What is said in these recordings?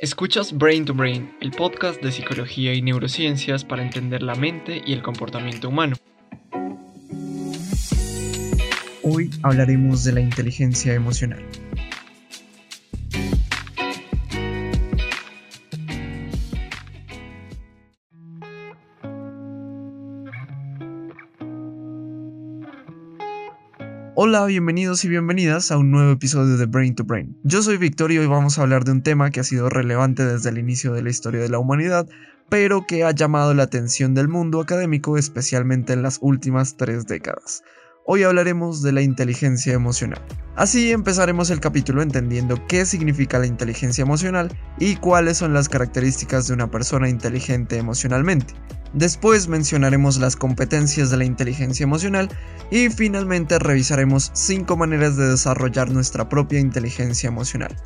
Escuchas Brain to Brain, el podcast de psicología y neurociencias para entender la mente y el comportamiento humano. Hoy hablaremos de la inteligencia emocional. Hola, bienvenidos y bienvenidas a un nuevo episodio de Brain to Brain. Yo soy Victor y hoy vamos a hablar de un tema que ha sido relevante desde el inicio de la historia de la humanidad, pero que ha llamado la atención del mundo académico especialmente en las últimas tres décadas. Hoy hablaremos de la inteligencia emocional. Así empezaremos el capítulo entendiendo qué significa la inteligencia emocional y cuáles son las características de una persona inteligente emocionalmente. Después mencionaremos las competencias de la inteligencia emocional y finalmente revisaremos 5 maneras de desarrollar nuestra propia inteligencia emocional.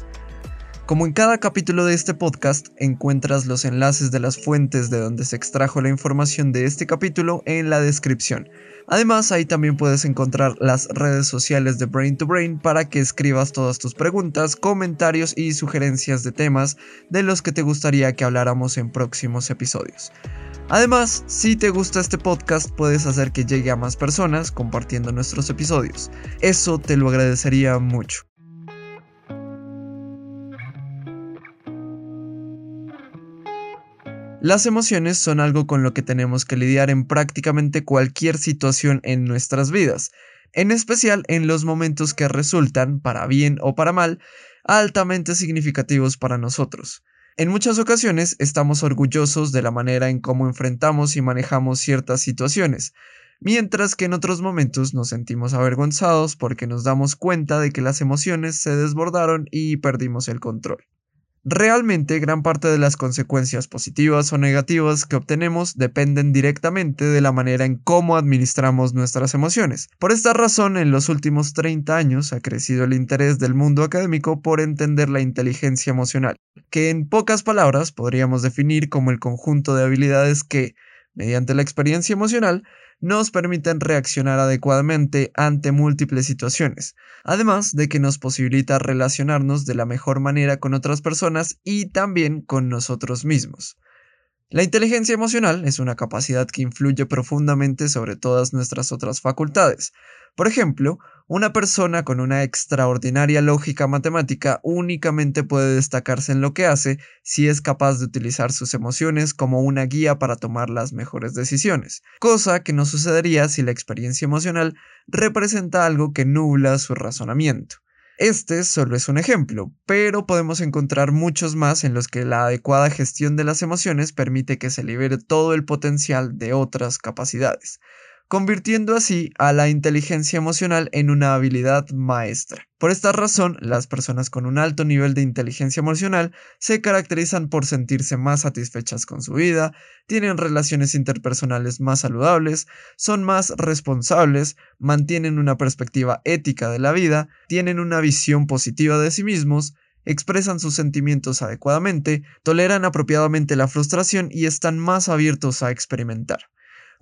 Como en cada capítulo de este podcast, encuentras los enlaces de las fuentes de donde se extrajo la información de este capítulo en la descripción. Además, ahí también puedes encontrar las redes sociales de Brain to Brain para que escribas todas tus preguntas, comentarios y sugerencias de temas de los que te gustaría que habláramos en próximos episodios. Además, si te gusta este podcast, puedes hacer que llegue a más personas compartiendo nuestros episodios. Eso te lo agradecería mucho. Las emociones son algo con lo que tenemos que lidiar en prácticamente cualquier situación en nuestras vidas, en especial en los momentos que resultan, para bien o para mal, altamente significativos para nosotros. En muchas ocasiones estamos orgullosos de la manera en cómo enfrentamos y manejamos ciertas situaciones, mientras que en otros momentos nos sentimos avergonzados porque nos damos cuenta de que las emociones se desbordaron y perdimos el control. Realmente gran parte de las consecuencias positivas o negativas que obtenemos dependen directamente de la manera en cómo administramos nuestras emociones. Por esta razón, en los últimos 30 años ha crecido el interés del mundo académico por entender la inteligencia emocional, que en pocas palabras podríamos definir como el conjunto de habilidades que, mediante la experiencia emocional, nos permiten reaccionar adecuadamente ante múltiples situaciones, además de que nos posibilita relacionarnos de la mejor manera con otras personas y también con nosotros mismos. La inteligencia emocional es una capacidad que influye profundamente sobre todas nuestras otras facultades, por ejemplo, una persona con una extraordinaria lógica matemática únicamente puede destacarse en lo que hace si es capaz de utilizar sus emociones como una guía para tomar las mejores decisiones, cosa que no sucedería si la experiencia emocional representa algo que nubla su razonamiento. Este solo es un ejemplo, pero podemos encontrar muchos más en los que la adecuada gestión de las emociones permite que se libere todo el potencial de otras capacidades convirtiendo así a la inteligencia emocional en una habilidad maestra. Por esta razón, las personas con un alto nivel de inteligencia emocional se caracterizan por sentirse más satisfechas con su vida, tienen relaciones interpersonales más saludables, son más responsables, mantienen una perspectiva ética de la vida, tienen una visión positiva de sí mismos, expresan sus sentimientos adecuadamente, toleran apropiadamente la frustración y están más abiertos a experimentar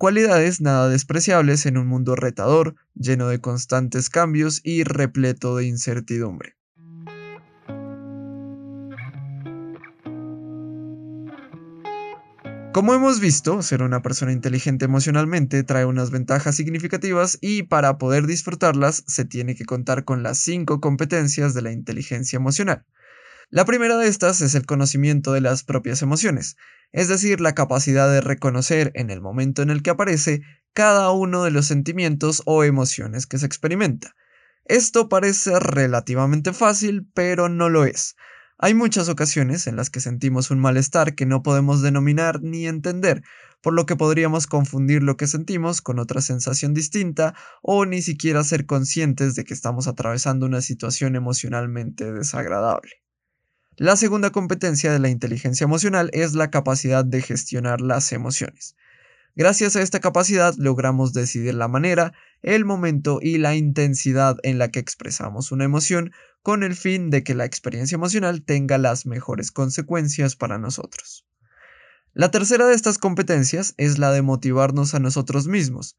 cualidades nada despreciables en un mundo retador, lleno de constantes cambios y repleto de incertidumbre. Como hemos visto, ser una persona inteligente emocionalmente trae unas ventajas significativas y para poder disfrutarlas se tiene que contar con las cinco competencias de la inteligencia emocional. La primera de estas es el conocimiento de las propias emociones, es decir, la capacidad de reconocer en el momento en el que aparece cada uno de los sentimientos o emociones que se experimenta. Esto parece relativamente fácil, pero no lo es. Hay muchas ocasiones en las que sentimos un malestar que no podemos denominar ni entender, por lo que podríamos confundir lo que sentimos con otra sensación distinta o ni siquiera ser conscientes de que estamos atravesando una situación emocionalmente desagradable. La segunda competencia de la inteligencia emocional es la capacidad de gestionar las emociones. Gracias a esta capacidad logramos decidir la manera, el momento y la intensidad en la que expresamos una emoción con el fin de que la experiencia emocional tenga las mejores consecuencias para nosotros. La tercera de estas competencias es la de motivarnos a nosotros mismos.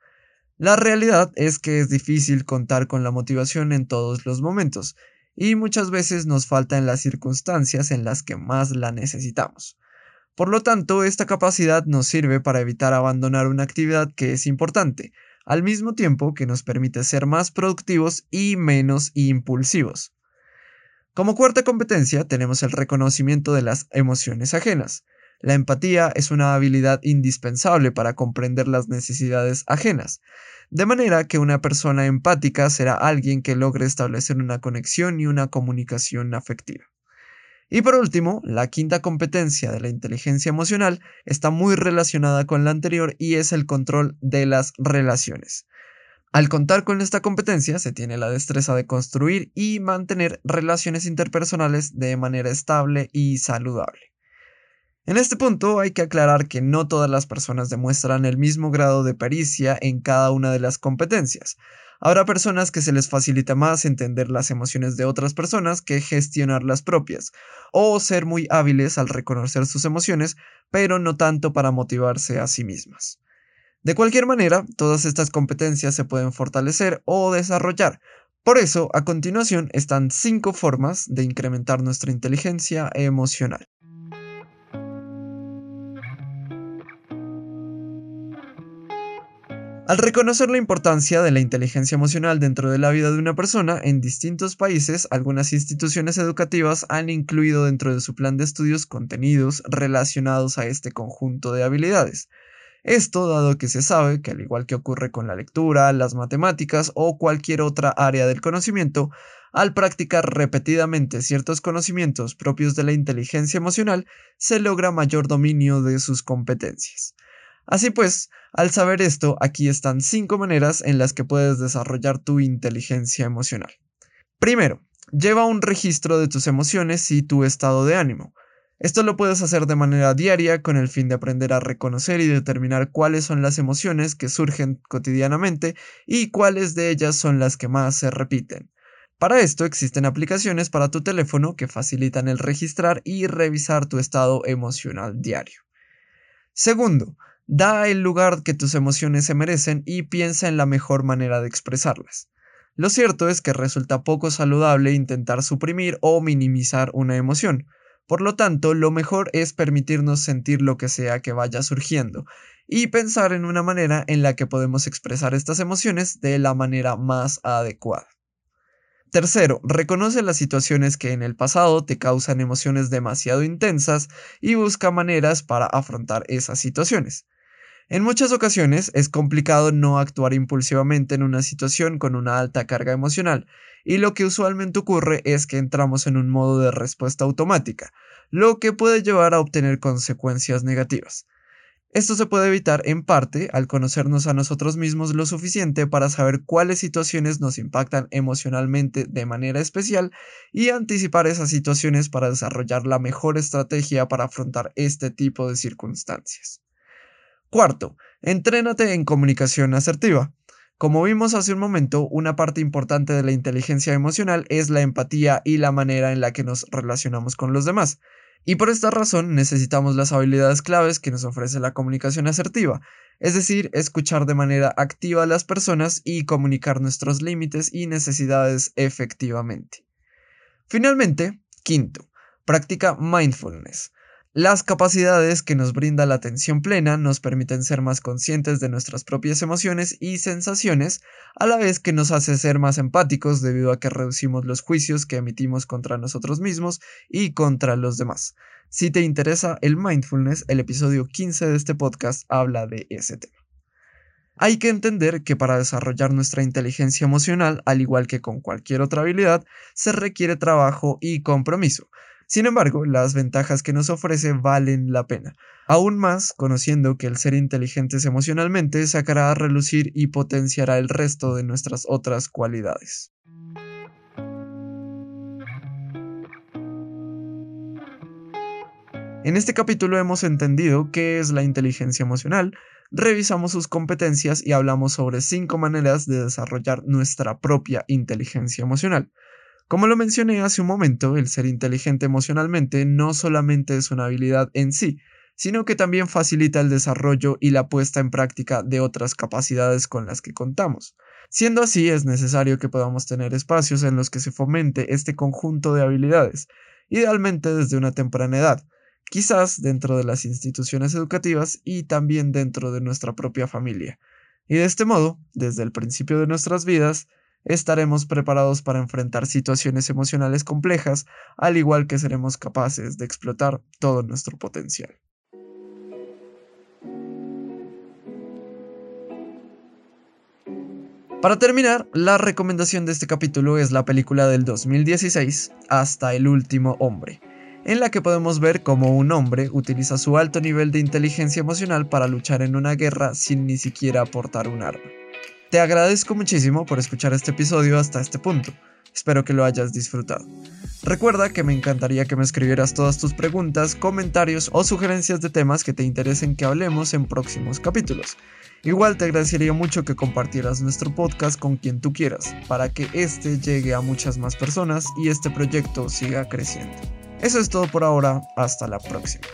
La realidad es que es difícil contar con la motivación en todos los momentos, y muchas veces nos falta en las circunstancias en las que más la necesitamos. Por lo tanto, esta capacidad nos sirve para evitar abandonar una actividad que es importante, al mismo tiempo que nos permite ser más productivos y menos impulsivos. Como cuarta competencia tenemos el reconocimiento de las emociones ajenas. La empatía es una habilidad indispensable para comprender las necesidades ajenas, de manera que una persona empática será alguien que logre establecer una conexión y una comunicación afectiva. Y por último, la quinta competencia de la inteligencia emocional está muy relacionada con la anterior y es el control de las relaciones. Al contar con esta competencia se tiene la destreza de construir y mantener relaciones interpersonales de manera estable y saludable. En este punto hay que aclarar que no todas las personas demuestran el mismo grado de pericia en cada una de las competencias. Habrá personas que se les facilita más entender las emociones de otras personas que gestionar las propias, o ser muy hábiles al reconocer sus emociones, pero no tanto para motivarse a sí mismas. De cualquier manera, todas estas competencias se pueden fortalecer o desarrollar. Por eso, a continuación están cinco formas de incrementar nuestra inteligencia emocional. Al reconocer la importancia de la inteligencia emocional dentro de la vida de una persona, en distintos países algunas instituciones educativas han incluido dentro de su plan de estudios contenidos relacionados a este conjunto de habilidades. Esto dado que se sabe que al igual que ocurre con la lectura, las matemáticas o cualquier otra área del conocimiento, al practicar repetidamente ciertos conocimientos propios de la inteligencia emocional, se logra mayor dominio de sus competencias. Así pues, al saber esto, aquí están cinco maneras en las que puedes desarrollar tu inteligencia emocional. Primero, lleva un registro de tus emociones y tu estado de ánimo. Esto lo puedes hacer de manera diaria con el fin de aprender a reconocer y determinar cuáles son las emociones que surgen cotidianamente y cuáles de ellas son las que más se repiten. Para esto existen aplicaciones para tu teléfono que facilitan el registrar y revisar tu estado emocional diario. Segundo, da el lugar que tus emociones se merecen y piensa en la mejor manera de expresarlas. Lo cierto es que resulta poco saludable intentar suprimir o minimizar una emoción, por lo tanto, lo mejor es permitirnos sentir lo que sea que vaya surgiendo y pensar en una manera en la que podemos expresar estas emociones de la manera más adecuada. Tercero, reconoce las situaciones que en el pasado te causan emociones demasiado intensas y busca maneras para afrontar esas situaciones. En muchas ocasiones es complicado no actuar impulsivamente en una situación con una alta carga emocional, y lo que usualmente ocurre es que entramos en un modo de respuesta automática, lo que puede llevar a obtener consecuencias negativas. Esto se puede evitar en parte al conocernos a nosotros mismos lo suficiente para saber cuáles situaciones nos impactan emocionalmente de manera especial y anticipar esas situaciones para desarrollar la mejor estrategia para afrontar este tipo de circunstancias. Cuarto, entrénate en comunicación asertiva. Como vimos hace un momento, una parte importante de la inteligencia emocional es la empatía y la manera en la que nos relacionamos con los demás. Y por esta razón necesitamos las habilidades claves que nos ofrece la comunicación asertiva, es decir, escuchar de manera activa a las personas y comunicar nuestros límites y necesidades efectivamente. Finalmente, quinto, practica mindfulness. Las capacidades que nos brinda la atención plena nos permiten ser más conscientes de nuestras propias emociones y sensaciones, a la vez que nos hace ser más empáticos debido a que reducimos los juicios que emitimos contra nosotros mismos y contra los demás. Si te interesa el mindfulness, el episodio 15 de este podcast habla de ese tema. Hay que entender que para desarrollar nuestra inteligencia emocional, al igual que con cualquier otra habilidad, se requiere trabajo y compromiso. Sin embargo, las ventajas que nos ofrece valen la pena, aún más conociendo que el ser inteligentes emocionalmente sacará a relucir y potenciará el resto de nuestras otras cualidades. En este capítulo hemos entendido qué es la inteligencia emocional, revisamos sus competencias y hablamos sobre cinco maneras de desarrollar nuestra propia inteligencia emocional. Como lo mencioné hace un momento, el ser inteligente emocionalmente no solamente es una habilidad en sí, sino que también facilita el desarrollo y la puesta en práctica de otras capacidades con las que contamos. Siendo así, es necesario que podamos tener espacios en los que se fomente este conjunto de habilidades, idealmente desde una temprana edad, quizás dentro de las instituciones educativas y también dentro de nuestra propia familia. Y de este modo, desde el principio de nuestras vidas, estaremos preparados para enfrentar situaciones emocionales complejas, al igual que seremos capaces de explotar todo nuestro potencial. Para terminar, la recomendación de este capítulo es la película del 2016, Hasta el último hombre, en la que podemos ver cómo un hombre utiliza su alto nivel de inteligencia emocional para luchar en una guerra sin ni siquiera aportar un arma. Te agradezco muchísimo por escuchar este episodio hasta este punto. Espero que lo hayas disfrutado. Recuerda que me encantaría que me escribieras todas tus preguntas, comentarios o sugerencias de temas que te interesen que hablemos en próximos capítulos. Igual te agradecería mucho que compartieras nuestro podcast con quien tú quieras, para que este llegue a muchas más personas y este proyecto siga creciendo. Eso es todo por ahora, hasta la próxima.